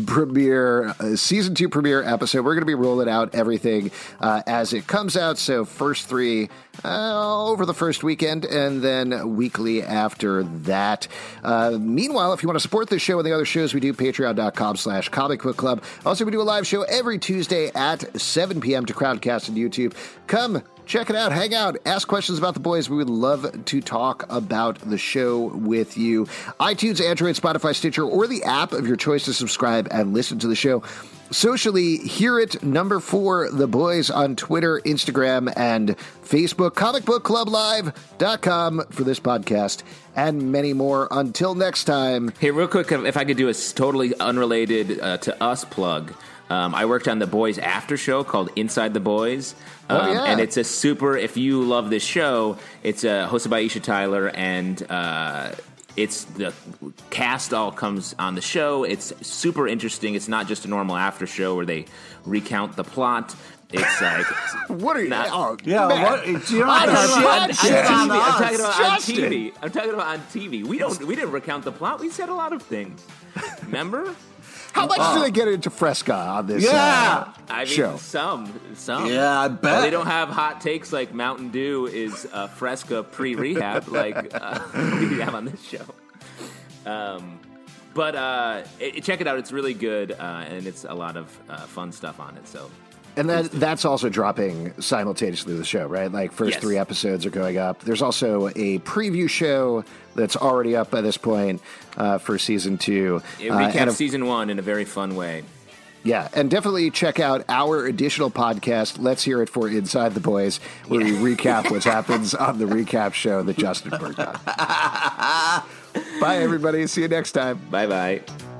Speaker 1: premiere, uh, season two premiere episode. We're going to be rolling out everything uh, as it comes out. So, first three uh, over the first weekend and then weekly after that. Uh, meanwhile, if you want to support this show and the other shows we do, patreon.com slash comic book club. Also, we do a live show every Tuesday at 7 p.m. to Crowdcast and YouTube. Come check it out, hang out, ask questions about the boys. We would love to talk about the show with you. iTunes, Android, Spotify, Stitcher, or the app of your choice to subscribe and listen to the show. Socially, hear it number four, The Boys on Twitter, Instagram, and Facebook. Comicbookclublive.com for this podcast and many more. Until next time.
Speaker 2: Hey, real quick, if I could do a totally unrelated uh, to us plug. Um, I worked on the Boys after show called Inside the Boys.
Speaker 1: Oh,
Speaker 2: Um,
Speaker 1: yeah.
Speaker 2: And it's a super, if you love this show, it's uh, hosted by Aisha Tyler and uh, it's the cast all comes on the show. It's super interesting. It's not just a normal after show where they recount the plot. It's like *laughs*
Speaker 1: What are you?
Speaker 2: Not-
Speaker 1: oh,
Speaker 3: Yeah,
Speaker 1: man.
Speaker 3: what? You don't
Speaker 1: I
Speaker 3: have to
Speaker 1: don't
Speaker 3: shit-
Speaker 1: know.
Speaker 3: shit
Speaker 1: Yeah.
Speaker 3: on
Speaker 2: I'm talking about on TV. I'm talking about on TV. We don't. We didn't recount the plot. We said a lot of things. Remember?
Speaker 1: How much do they get into Fresca on this
Speaker 3: Yeah.
Speaker 1: uh,
Speaker 2: I mean,
Speaker 1: show?
Speaker 2: some, some.
Speaker 3: Yeah, I
Speaker 2: But
Speaker 3: bet.
Speaker 2: they don't have hot takes like Mountain Dew is uh, Fresca pre-rehab *laughs* like uh, *laughs* we have on this show. Um, but uh, it, check it out; it's really good, uh, and it's a lot of uh, fun stuff on it. So
Speaker 1: And that that's also dropping simultaneously with the show, right? Like first
Speaker 2: Yes.
Speaker 1: three episodes are going up. There's also a preview show that's already up by this point uh, for season two.
Speaker 2: it
Speaker 1: Uh,
Speaker 2: recaps
Speaker 1: of-
Speaker 2: season one in a very fun way.
Speaker 1: yeah, and definitely check out our additional podcast. Let's hear it for Inside the Boys, where we recap what *laughs* happens on the recap show that Justin worked on. *laughs* Bye, everybody. See you next time.
Speaker 2: Bye bye.